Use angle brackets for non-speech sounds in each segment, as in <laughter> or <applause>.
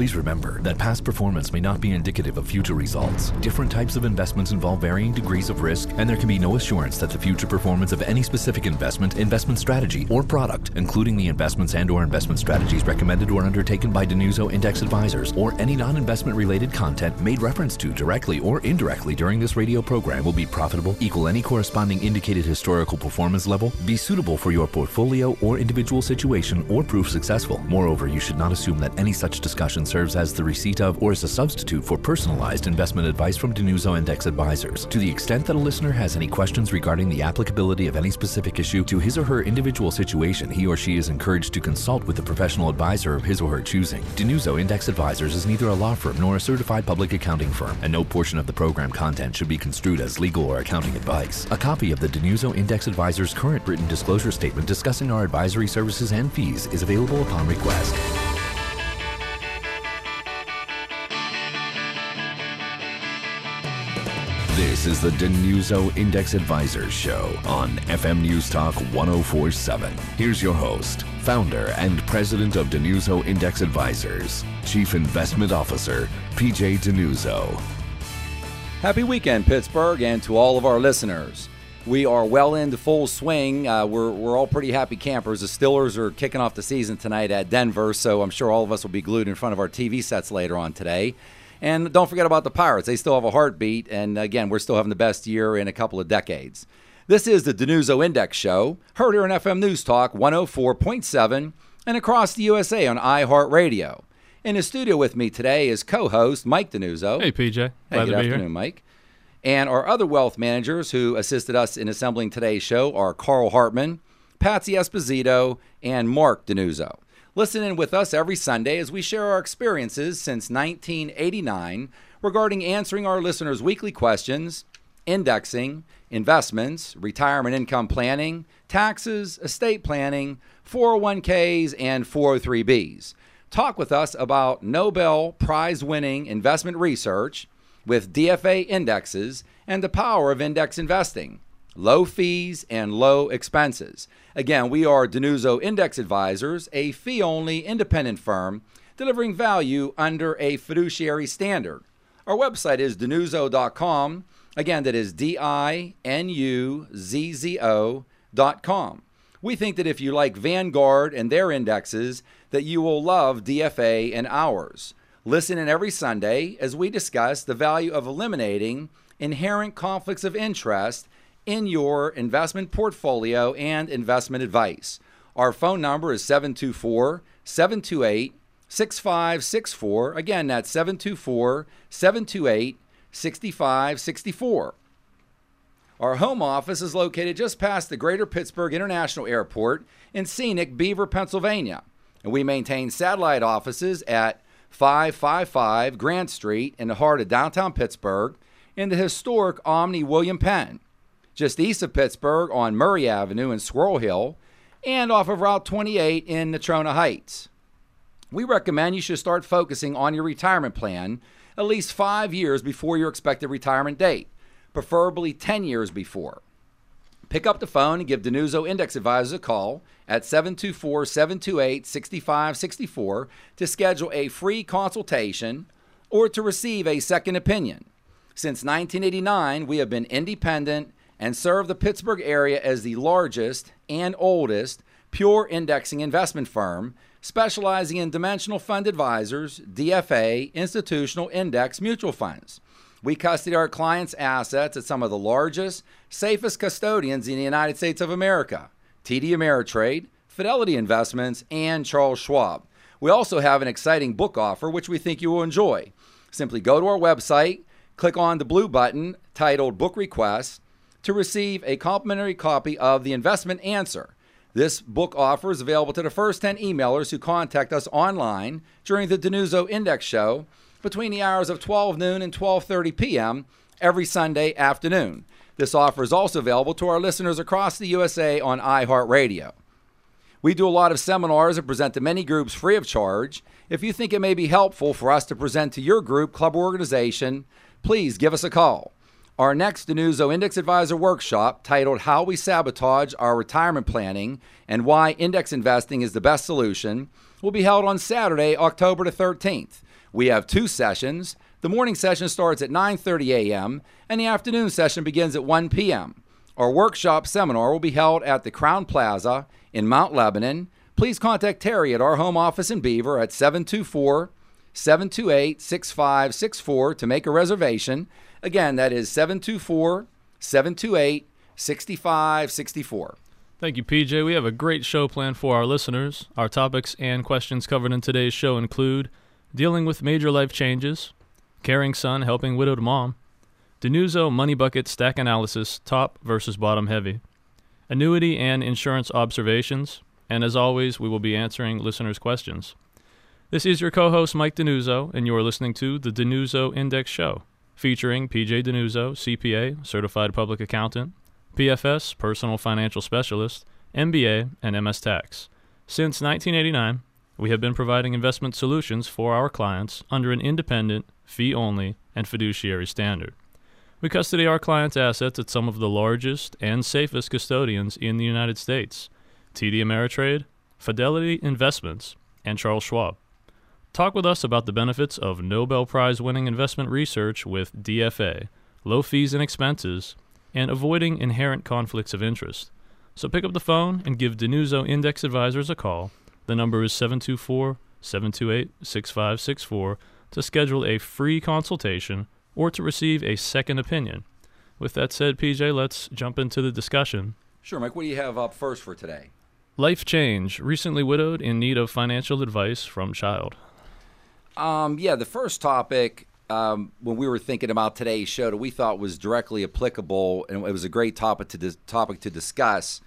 Please remember that past performance may not be indicative of future results. Different types of investments involve varying degrees of risk, and there can be no assurance that the future performance of any specific investment, investment strategy, or product, including the investments and or investment strategies recommended or undertaken by DiNuzzo Index Advisors, or any non-investment related content made reference to directly or indirectly during this radio program will be profitable, equal any corresponding indicated historical performance level, be suitable for your portfolio or individual situation, or prove successful. Moreover, you should not assume that any such discussion serves as the receipt of or as a substitute for personalized investment advice from DiNuzzo Index Advisors. To the extent that a listener has any questions regarding the applicability of any specific issue to his or her individual situation, he or she is encouraged to consult with a professional advisor of his or her choosing. DiNuzzo Index Advisors is neither a law firm nor a certified public accounting firm, and no portion of the program content should be construed as legal or accounting advice. A copy of the DiNuzzo Index Advisors current written disclosure statement discussing our advisory services and fees is available upon request. This is the DiNuzzo Index Advisors Show on FM News Talk 1047. Here's your host, founder and president of DiNuzzo Index Advisors, Chief Investment Officer, PJ DiNuzzo. Happy weekend, Pittsburgh, and to all of our listeners. We are well into full swing. Uh, we're, we're all pretty happy campers. The Steelers are kicking off the season tonight at Denver, so I'm sure all of us will be glued in front of our TV sets later on today. And don't forget about the Pirates. They still have a heartbeat. And again, we're still having the best year in a couple of decades. This is the DiNuzzo Index Show, heard here on FM News Talk 104.7 and across the USA on iHeartRadio. In the studio with me today is co host Mike DiNuzzo. Hey, PJ. Glad Hey, good to be afternoon, here. Mike. And our other wealth managers who assisted us in assembling today's show are Carl Hartman, Patsy Esposito, and Mark DiNuzzo. Listen in with us every Sunday as we share our experiences since 1989 regarding answering our listeners' weekly questions, indexing, investments, retirement income planning, taxes, estate planning, 401ks, and 403bs. Talk with us about Nobel Prize winning investment research with DFA indexes and the power of index investing, low fees and low expenses. Again, we are DiNuzzo Index Advisors, a fee only independent firm delivering value under a fiduciary standard. Our website is dinuzzo.com. Again, that is D I N U Z Z O.com. We think that if you like Vanguard and their indexes, that you will love DFA and ours. Listen in every Sunday as we discuss the value of eliminating inherent conflicts of interest in your investment portfolio and investment advice. Our phone number is 724 728 6564. Again, that's 724 728 6564. Our home office is located just past the Greater Pittsburgh International Airport in scenic Beaver, Pennsylvania. And we maintain satellite offices at 555 Grant Street in the heart of downtown Pittsburgh in the historic Omni William Penn, just east of Pittsburgh on Murray Avenue in Squirrel Hill, and off of Route 28 in Natrona Heights. We recommend you should start focusing on your retirement plan at least five years before your expected retirement date, preferably 10 years before. Pick up the phone and give DiNuzzo Index Advisors a call at 724 728 6564 to schedule a free consultation or to receive a second opinion. Since 1989, we have been independent and serve the Pittsburgh area as the largest and oldest pure indexing investment firm specializing in dimensional fund advisors, DFA, institutional index mutual funds. We custody our clients' assets at some of the largest, safest custodians in the United States of America TD Ameritrade, Fidelity Investments, and Charles Schwab. We also have an exciting book offer which we think you will enjoy. Simply go to our website, click on the blue button titled Book Requests to receive a complimentary copy of The Investment Answer. This book offer is available to the first 10 emailers who contact us online during the DiNuzzo Index Show between the hours of 12 noon and 12:30 p.m. every Sunday afternoon. This offer is also available to our listeners across the USA on iHeartRadio. We do a lot of seminars and present to many groups free of charge. If you think it may be helpful for us to present to your group, club, or organization, please give us a call. Our next DiNuzzo Index Advisor workshop, titled How We Sabotage Our Retirement Planning and Why Index Investing is the Best Solution, will be held on Saturday, October the 13th. We have two sessions. The morning session starts at 9:30 a.m. and the afternoon session begins at 1 p.m. Our workshop seminar will be held at the Crowne Plaza in Mount Lebanon. Please contact Terry at our home office in Beaver at 724 728 6564 to make a reservation. Again, that is 724 728 6564. Thank you, PJ. We have a great show planned for our listeners. Our topics and questions covered in today's show include dealing with major life changes, caring son helping widowed mom, DiNuzzo Money Bucket Stack Analysis Top versus Bottom Heavy, annuity and insurance observations, and as always, we will be answering listeners' questions. This is your co host, Mike DiNuzzo, and you are listening to the DiNuzzo Index Show, featuring PJ DiNuzzo, CPA, Certified Public Accountant, PFS, Personal Financial Specialist, MBA, and MS Tax. Since 1989, we have been providing investment solutions for our clients under an independent, fee only, and fiduciary standard. We custody our clients' assets at some of the largest and safest custodians in the United States TD Ameritrade, Fidelity Investments, and Charles Schwab. Talk with us about the benefits of Nobel Prize winning investment research with DFA, low fees and expenses, and avoiding inherent conflicts of interest. So pick up the phone and give DiNuzzo Index Advisors a call. The number is 724 728 6564 to schedule a free consultation or to receive a second opinion. With that said, PJ, let's jump into the discussion. Sure, Mike. What do you have up first for today? Life change, recently widowed in need of financial advice from child. Um, yeah, the first topic um, when we were thinking about today's show that we thought was directly applicable, and it was a great topic to dis- topic to discuss.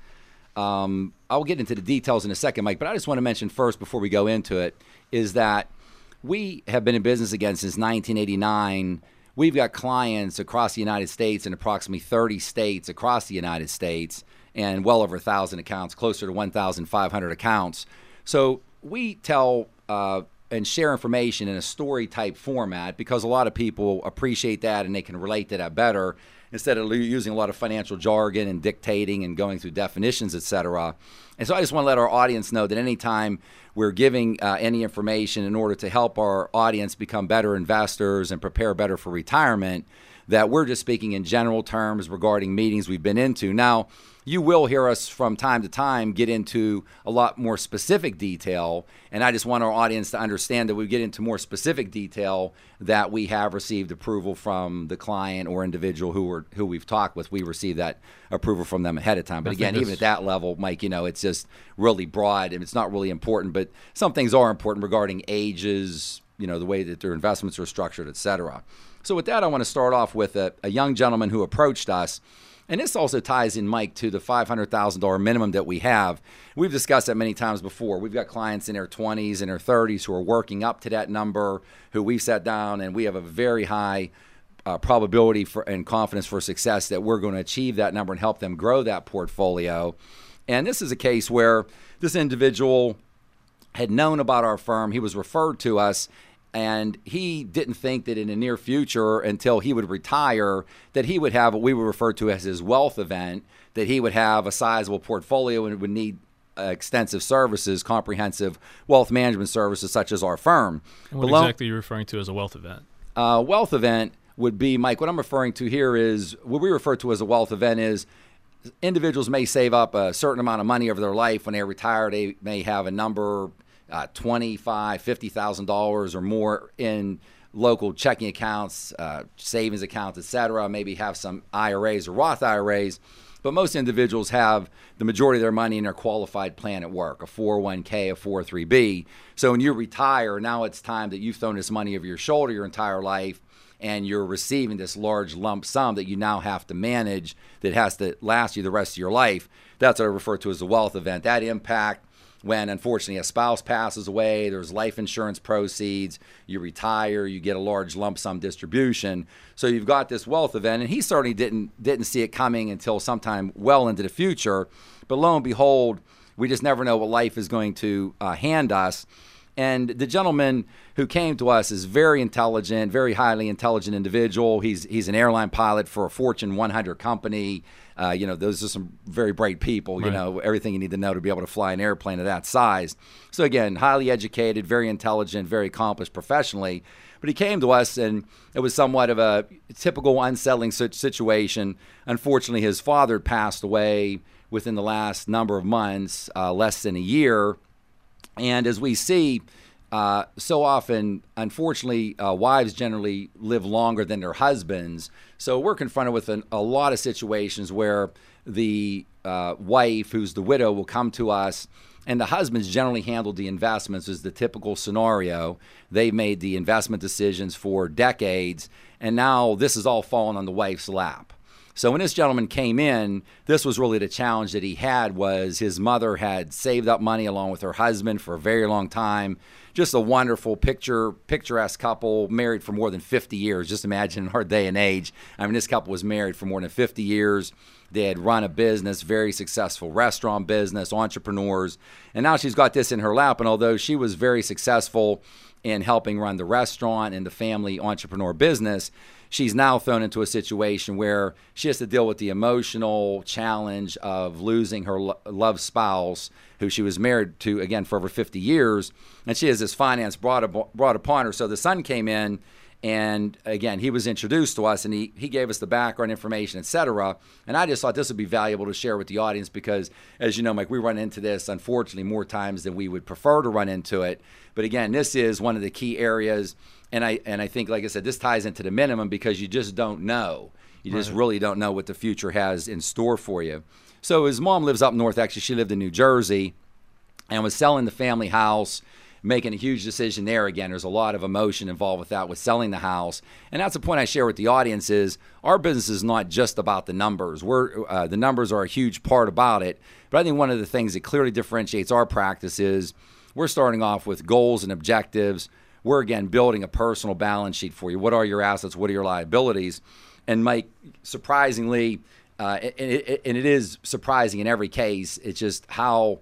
Um, I'll get into the details in a second, Mike, but I just want to mention first before we go into it is that we have been in business again since 1989. We've got clients across the United States in approximately 30 states across the United States and well over a thousand accounts, closer to 1,500 accounts. So we tell uh, and share information in a story type format because a lot of people appreciate that and they can relate to that better instead of using a lot of financial jargon and dictating and going through definitions, etc. And so I just want to let our audience know that anytime we're giving uh, any information in order to help our audience become better investors and prepare better for retirement, that we're just speaking in general terms regarding meetings we've been into. Now, you will hear us from time to time get into a lot more specific detail. And I just want our audience to understand that we get into more specific detail that we have received approval from the client or individual who were who we've talked with. We received that approval from them ahead of time. But I again, even at that level, Mike, you know, it's just really broad and it's not really important. But some things are important regarding ages, you know, the way that their investments are structured, et cetera. So with that, I want to start off with a, a young gentleman who approached us and this also ties in, Mike, to the $500,000 minimum that we have. We've discussed that many times before. We've got clients in their 20s and their 30s who are working up to that number, who we've sat down, and we have a very high uh, probability for, and confidence for success that we're going to achieve that number and help them grow that portfolio. And this is a case where this individual had known about our firm. He was referred to us and he didn't think that in the near future until he would retire that he would have what we would refer to as his wealth event that he would have a sizable portfolio and would need uh, extensive services comprehensive wealth management services such as our firm. And what Below, exactly are you referring to as a wealth event? Uh, wealth event would be mike what i'm referring to here is what we refer to as a wealth event is individuals may save up a certain amount of money over their life when they retire they may have a number uh, twenty-five, fifty thousand dollars or more in local checking accounts, uh, savings accounts, etc. Maybe have some IRAs or Roth IRAs. But most individuals have the majority of their money in their qualified plan at work, a 401k, a 403b. So when you retire, now it's time that you've thrown this money over your shoulder your entire life and you're receiving this large lump sum that you now have to manage that has to last you the rest of your life. That's what I refer to as a wealth event. That impact when unfortunately a spouse passes away, there's life insurance proceeds, you retire, you get a large lump sum distribution. So you've got this wealth event, and he certainly didn't didn't see it coming until sometime well into the future. But lo and behold, we just never know what life is going to uh, hand us. And the gentleman who came to us is very intelligent, very highly intelligent individual. He's he's an airline pilot for a Fortune 100 company. Uh, you know, those are some very bright people. You Right. know, everything you need to know to be able to fly an airplane of that size. So again, highly educated, very intelligent, very accomplished professionally. But he came to us, and it was somewhat of a typical unsettling situation. Unfortunately, his father passed away within the last number of months, uh, less than a year. And as we see, uh, so often, unfortunately, uh, wives generally live longer than their husbands. So we're confronted with an, a lot of situations where the uh, wife, who's the widow, will come to us, and the husbands generally handled the investments, is the typical scenario. They've made the investment decisions for decades, and now this is all fallen on the wife's lap. So when this gentleman came in, this was really the challenge that he had was his mother had saved up money along with her husband for a very long time. Just a wonderful picture picturesque couple married for more than 50 years. Just imagine in our day and age. I mean this couple was married for more than 50 years. They had run a business, very successful restaurant business, entrepreneurs. And now she's got this in her lap and although she was very successful in helping run the restaurant and the family entrepreneur business, she's now thrown into a situation where she has to deal with the emotional challenge of losing her lo- loved spouse, who she was married to again for over 50 years, and she has this finance brought, up, brought upon her. So the son came in, and again he was introduced to us, and he he gave us the background information, etc. And I just thought this would be valuable to share with the audience because, as you know, Mike, we run into this unfortunately more times than we would prefer to run into it. But again, this is one of the key areas and I and I think, like I said, this ties into the minimum because you just don't know. You just really don't know what the future has in store for you. So his mom lives up north. Actually, she lived in New Jersey, and was selling the family house, making a huge decision there. Again, there's a lot of emotion involved with that, with selling the house, and that's the point I share with the audience: is our business is not just about the numbers. We're uh, the numbers are a huge part about it, but I think one of the things that clearly differentiates our practice is we're starting off with goals and objectives we're again building a personal balance sheet for you. What are your assets? What are your liabilities? And Mike, surprisingly, uh, and, it, and it is surprising in every case. It's just how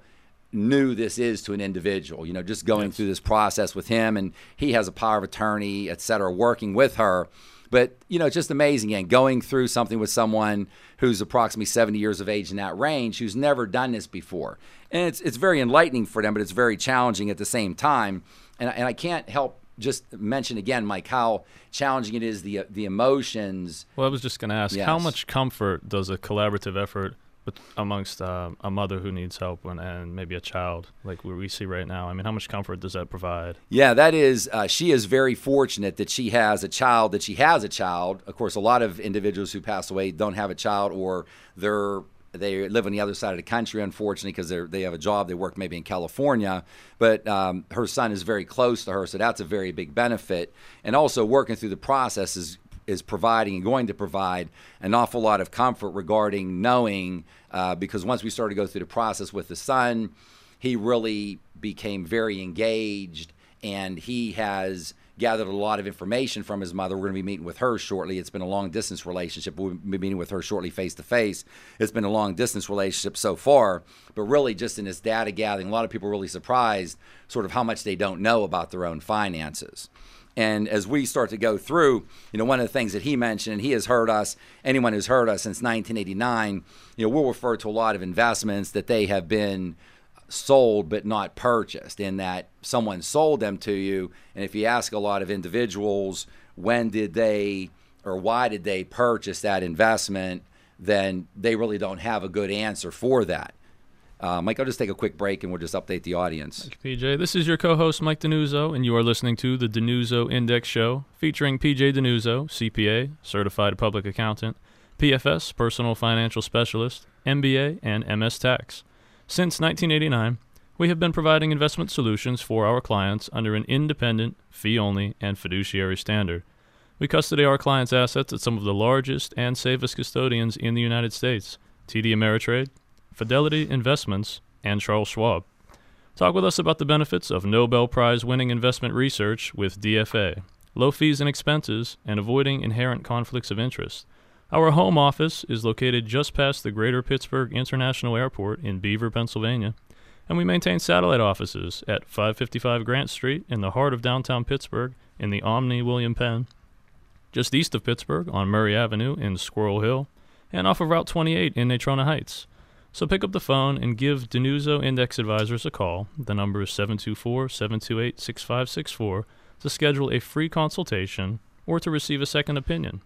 new this is to an individual. You know, just going through this process with him, and he has a power of attorney, et cetera, working with her. But you know, it's just amazing. And going through something with someone who's approximately 70 years of age in that range, who's never done this before, and it's it's very enlightening for them, but it's very challenging at the same time. And and I can't help just mention again, Mike, how challenging it is the the emotions. Well, I was just going to ask, how much comfort does a collaborative effort bet- amongst uh, a mother who needs help and, and maybe a child, like we see right now? I mean, how much comfort does that provide? Yeah, that is. Uh, she is very fortunate that she has a child. That she has a child. Of course, a lot of individuals who pass away don't have a child, or they're they live on the other side of the country, unfortunately, because they have a job. They work maybe in California, but um, her son is very close to her, so that's a very big benefit. And also, working through the process is is providing and going to provide an awful lot of comfort regarding knowing, uh, because once we started to go through the process with the son, he really became very engaged and he has gathered a lot of information from his mother. We're going to be meeting with her shortly. It's been a long distance relationship. We'll be meeting with her shortly face to face. It's been a long distance relationship so far, but really just in this data gathering, a lot of people are really surprised sort of how much they don't know about their own finances. And as we start to go through, you know, one of the things that he mentioned, and he has heard us, anyone who's heard us since 1989, you know, we'll refer to a lot of investments that they have been sold but not purchased, in that someone sold them to you. And if you ask a lot of individuals, when did they or why did they purchase that investment, then they really don't have a good answer for that. Uh, Mike, I'll just take a quick break and we'll just update the audience. PJ, this is your co-host Mike DiNuzzo, and you are listening to the DiNuzzo Index Show, featuring PJ DiNuzzo, CPA, Certified Public Accountant, PFS, Personal Financial Specialist, MBA, and MS Tax. Since 1989, we have been providing investment solutions for our clients under an independent, fee-only, and fiduciary standard. We custody our clients' assets at some of the largest and safest custodians in the United States: TD Ameritrade, Fidelity Investments, and Charles Schwab. Talk with us about the benefits of Nobel Prize winning investment research with DFA, low fees and expenses, and avoiding inherent conflicts of interest. Our home office is located just past the Greater Pittsburgh International Airport in Beaver, Pennsylvania, And we maintain satellite offices at 555 Grant Street in the heart of downtown Pittsburgh in the Omni William Penn, just east of Pittsburgh on Murray Avenue in Squirrel Hill, and off of Route 28 in Natrona Heights. So pick up the phone and give DiNuzzo Index Advisors a call. The number is 724 728 6564 to schedule a free consultation or to receive a second opinion.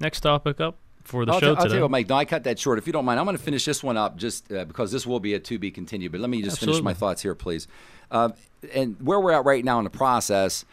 Next topic up for the I'll, show t- I'll today. tell you what, Mike. No, I cut that short. If you don't mind, I'm going to finish this one up just uh, because this will be a to be continued. But let me just finish my thoughts here, please. Uh, and where we're at right now in the process,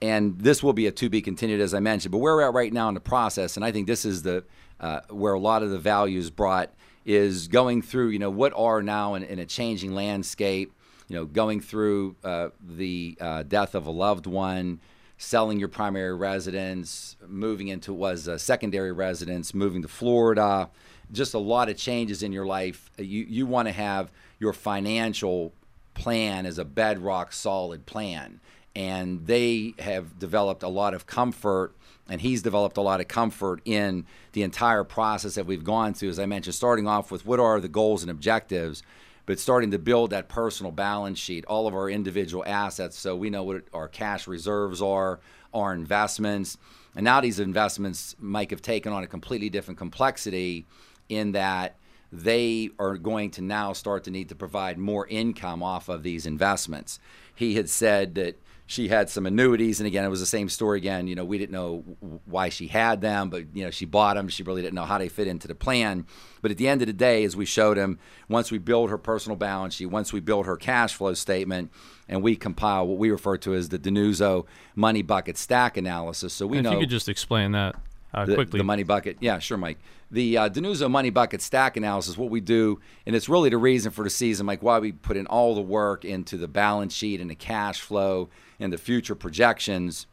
and this will be a to be continued, as I mentioned. But where we're at right now in the process, and I think this is the uh, where a lot of the value is brought is going through. You know, what are now in, in a changing landscape. You know, going through uh, the uh, death of a loved one selling your primary residence, moving into was a secondary residence, moving to Florida, just a lot of changes in your life. You you want to have your financial plan as a bedrock solid plan. And they have developed a lot of comfort, and he's developed a lot of comfort in the entire process that we've gone through. As I mentioned, starting off with what are the goals and objectives, but starting to build that personal balance sheet, all of our individual assets, so we know what our cash reserves are, our investments, and now these investments, Mike, have taken on a completely different complexity in that they are going to now start to need to provide more income off of these investments. He had said that she had some annuities, and again, it was the same story again. You know, we didn't know why she had them, but you know, she bought them. She really didn't know how they fit into the plan. But at the end of the day, as we showed him, once we build her personal balance sheet, once we build her cash flow statement, and we compile what we refer to as the DiNuzzo money bucket stack analysis, so we if know if you could just explain that uh, the, quickly. the money bucket. Yeah, sure, Mike. The uh, money bucket stack analysis, what we do, and it's really the reason for the season, like why we put in all the work into the balance sheet and the cash flow and the future projections.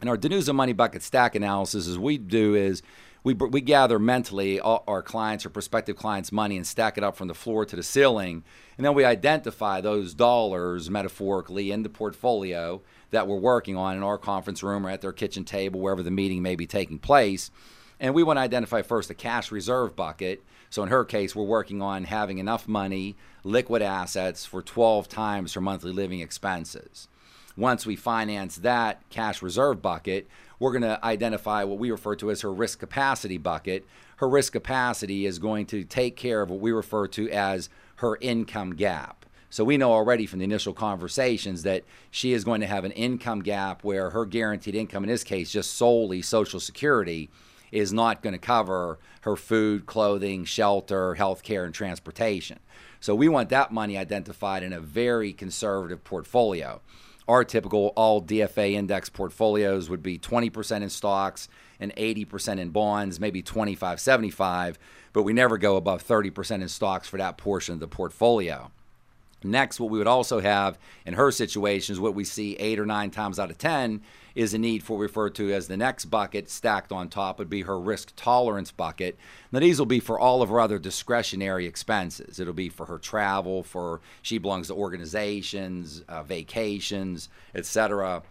And our DiNuzzo money bucket stack analysis, is we do is we, we gather mentally all our clients or prospective clients' money and stack it up from the floor to the ceiling. And then we identify those dollars metaphorically in the portfolio that we're working on in our conference room or at their kitchen table, wherever the meeting may be taking place. And we want to identify first a cash reserve bucket. So in her case, we're working on having enough money, liquid assets for 12 times her monthly living expenses. Once we finance that cash reserve bucket, we're going to identify what we refer to as her risk capacity bucket. Her risk capacity is going to take care of what we refer to as her income gap. So we know already from the initial conversations that she is going to have an income gap where her guaranteed income, in this case, just solely Social Security, is not going to cover her food, clothing, shelter, health care, and transportation. So we want that money identified in a very conservative portfolio. Our typical all DFA index portfolios would be 20% in stocks and 80% in bonds, maybe 25 75, but we never go above 30% in stocks for that portion of the portfolio. Next, what we would also have in her situation is what we see eight or nine times out of 10 is a need for what we refer to as the next bucket stacked on top would be her risk tolerance bucket. Now, these will be for all of her other discretionary expenses. It'll be for her travel, for she belongs to organizations, uh, vacations, etc.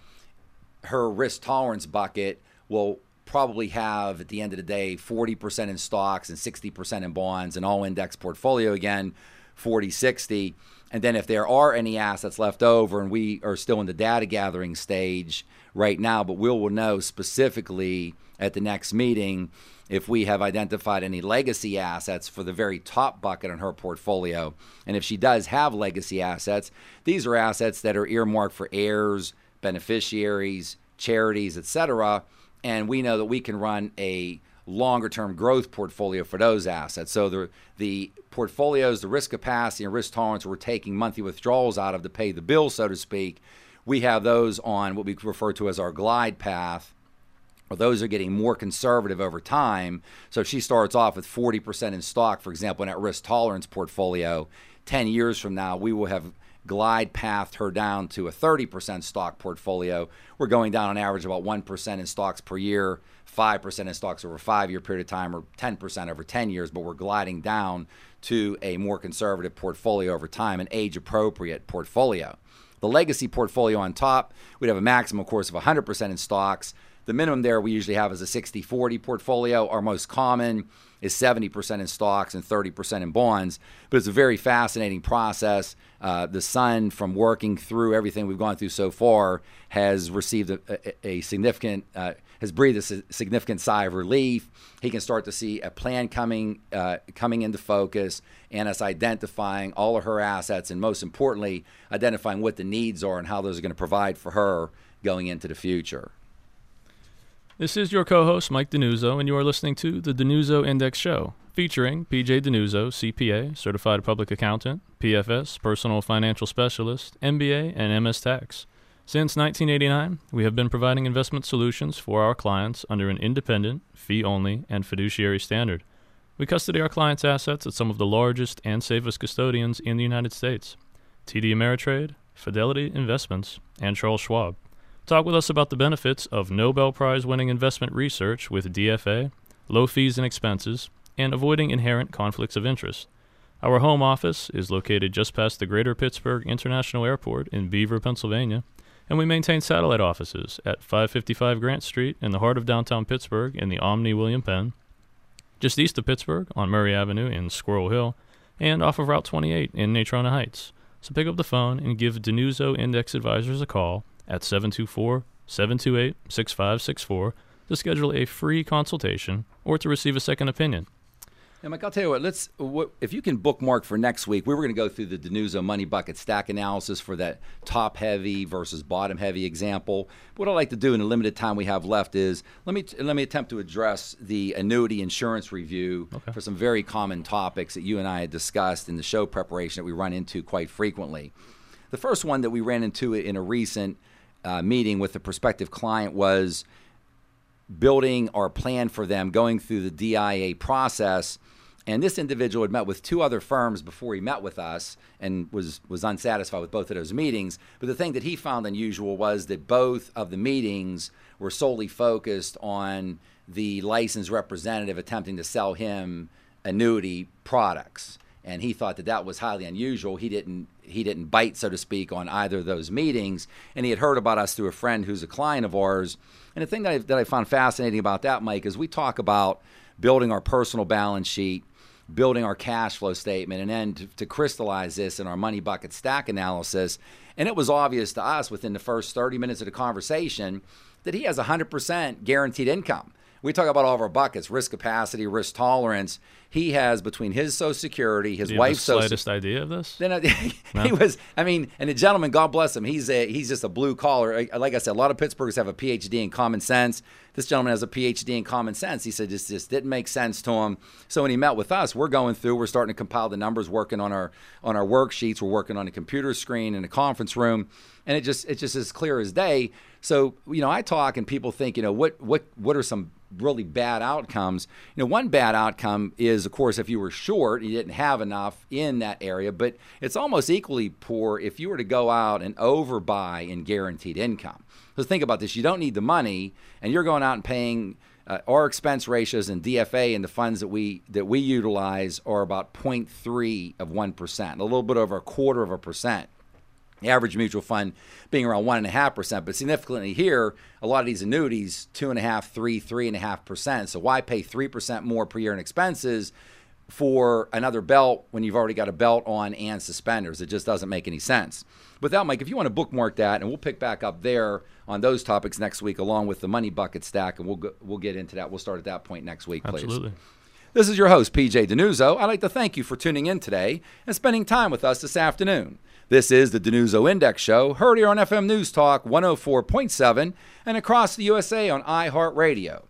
Her risk tolerance bucket will probably have at the end of the day 40% in stocks and 60% in bonds and all index portfolio again 40 60 and then if there are any assets left over and we are still in the data gathering stage right now but we'll will know specifically at the next meeting if we have identified any legacy assets for the very top bucket in her portfolio. And if she does have legacy assets these are assets that are earmarked for heirs beneficiaries charities etc and we know that we can run a longer term growth portfolio for those assets. So the the portfolios, the risk capacity and risk tolerance we're taking monthly withdrawals out of to pay the bill, so to speak, we have those on what we refer to as our glide path. Or those are getting more conservative over time. So she starts off with 40% in stock, for example, in that risk tolerance portfolio. 10 years from now, we will have glide pathed her down to a 30% stock portfolio. We're going down on average about 1% in stocks per year, 5% in stocks over a five year period of time, or 10% over 10 years, but we're gliding down to a more conservative portfolio over time, an age appropriate portfolio. The legacy portfolio on top, we'd have a maximum, of course, of 100% in stocks, The minimum there we usually have is a 60 40 portfolio. Our most common is 70% in stocks and 30% in bonds. But it's a very fascinating process. Uh, the son, from working through everything we've gone through so far, has received a, a, a significant, uh, has breathed a significant sigh of relief. He can start to see a plan coming, uh, coming into focus, and us identifying all of her assets, and most importantly, identifying what the needs are and how those are going to provide for her going into the future. This is your co host, Mike DiNuzzo, and you are listening to the DiNuzzo Index Show, featuring PJ DiNuzzo, CPA, Certified Public Accountant, PFS, Personal Financial Specialist, MBA, and MS Tax. Since 1989, we have been providing investment solutions for our clients under an independent, fee only, and fiduciary standard. We custody our clients' assets at some of the largest and safest custodians in the United States TD Ameritrade, Fidelity Investments, and Charles Schwab. Talk with us about the benefits of Nobel Prize winning investment research with DFA, low fees and expenses, and avoiding inherent conflicts of interest. Our home office is located just past the Greater Pittsburgh International Airport in Beaver, Pennsylvania, and we maintain satellite offices at 555 Grant Street in the heart of downtown Pittsburgh in the Omni William Penn, just east of Pittsburgh on Murray Avenue in Squirrel Hill, and off of Route 28 in Natrona Heights. So pick up the phone and give DiNuzzo Index Advisors a call at 724 728 6564 to schedule a free consultation or to receive a second opinion. Yeah, Mike, I'll tell you what. Let's what, if you can bookmark for next week. We were going to go through the DiNuzzo money bucket stack analysis for that top heavy versus bottom heavy example. What I'd like to do in the limited time we have left is let me let me attempt to address the annuity insurance review okay. for some very common topics that you and I had discussed in the show preparation that we run into quite frequently. The first one that we ran into in a recent uh, meeting with a prospective client was building our plan for them, going through the DIA process. And this individual had met with two other firms before he met with us and was, was unsatisfied with both of those meetings. But the thing that he found unusual was that both of the meetings were solely focused on the licensed representative attempting to sell him annuity products and he thought that that was highly unusual. He didn't he didn't bite, so to speak, on either of those meetings, and he had heard about us through a friend who's a client of ours. And the thing that I, that I found fascinating about that, Mike, is we talk about building our personal balance sheet, building our cash flow statement, and then to, to crystallize this in our money bucket stack analysis. And it was obvious to us within the first 30 minutes of the conversation that he has 100% guaranteed income we talk about all of our buckets risk capacity risk tolerance. He has between his social security his wife's social slightest idea of this? Then <laughs> he no? was i mean and the gentleman god bless him he's a he's just a blue collar. Like i said a lot of pittsburghers have a phd in common sense. This gentleman has a phd in common sense. He said this just didn't make sense to him. So when he met with us we're going through we're starting to compile the numbers working on our on our worksheets. We're working on a computer screen in a conference room and it just it's just as clear as day so you know i talk and people think you know what what what are some really bad outcomes. You know, one bad outcome is, of course, if you were short, you didn't have enough in that area, but it's almost equally poor if you were to go out and overbuy in guaranteed income. So think about this: you don't need the money, and you're going out and paying. Uh, our expense ratios in DFA and the funds that we that we utilize are about 0.3 of one percent, a little bit over a quarter of a percent. The average mutual fund being around one and a half percent, but significantly here, a lot of these annuities two and a half, three, three and a half percent. So why pay three percent more per year in expenses for another belt when you've already got a belt on and suspenders? It just doesn't make any sense. With that, Mike, if you want to bookmark that, and we'll pick back up there on those topics next week, along with the money bucket stack, and we'll go, we'll get into that. We'll start at that point next week, please. Absolutely. This is your host, PJ DiNuzzo. I'd like to thank you for tuning in today and spending time with us this afternoon. This is the DiNuzzo Index Show, heard here on FM News Talk 104.7 and across the USA on iHeartRadio.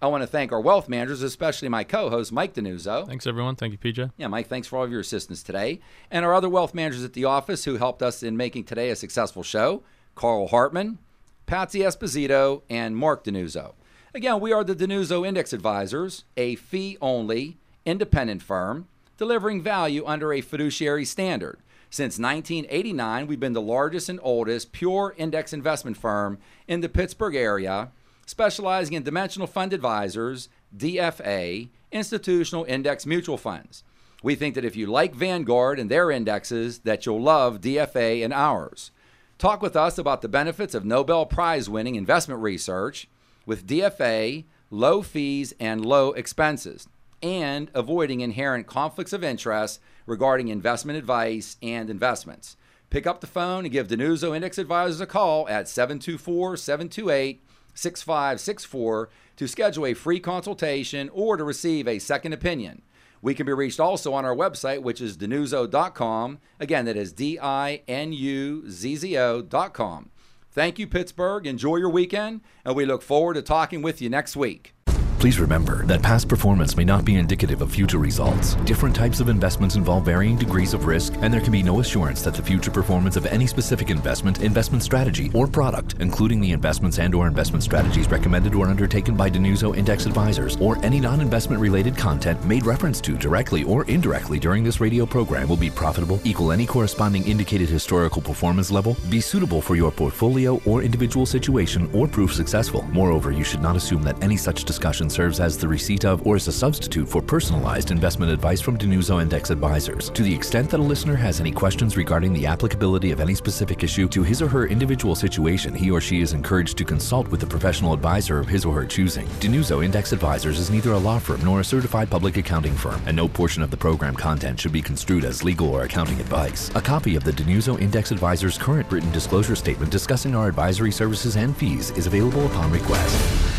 I want to thank our wealth managers, especially my co host, Mike DiNuzzo. Thanks, everyone. Thank you, PJ. Yeah, Mike, thanks for all of your assistance today. And our other wealth managers at the office who helped us in making today a successful show Carl Hartman, Patsy Esposito, and Mark DiNuzzo. Again, we are the DiNuzzo Index Advisors, a fee only, independent firm delivering value under a fiduciary standard. Since 1989, we've been the largest and oldest pure index investment firm in the Pittsburgh area, specializing in dimensional fund advisors, DFA, institutional index mutual funds. We think that if you like Vanguard and their indexes, that you'll love DFA and ours. Talk with us about the benefits of Nobel Prize winning investment research. with DFA, low fees, and low expenses, and avoiding inherent conflicts of interest regarding investment advice and investments. Pick up the phone and give DiNuzzo Index Advisors a call at 724 728 6564 to schedule a free consultation or to receive a second opinion. We can be reached also on our website, which is dinuzzo.com. Again, that is D I N U Z Z O.com. Thank you, Pittsburgh. Enjoy your weekend, and we look forward to talking with you next week. Please remember that past performance may not be indicative of future results. Different types of investments involve varying degrees of risk, and there can be no assurance that the future performance of any specific investment, investment strategy, or product, including the investments and/or investment strategies recommended or undertaken by DiNuzzo Index Advisors, or any non-investment related content made reference to directly or indirectly during this radio program will be profitable, equal any corresponding indicated historical performance level, be suitable for your portfolio or individual situation, or prove successful. Moreover, you should not assume that any such serves as the receipt of or as a substitute for personalized investment advice from DiNuzzo Index Advisors. To the extent that a listener has any questions regarding the applicability of any specific issue to his or her individual situation, he or she is encouraged to consult with a professional advisor of his or her choosing. DiNuzzo Index Advisors is neither a law firm nor a certified public accounting firm, and no portion of the program content should be construed as legal or accounting advice. A copy of the DiNuzzo Index Advisors current written disclosure statement discussing our advisory services and fees is available upon request.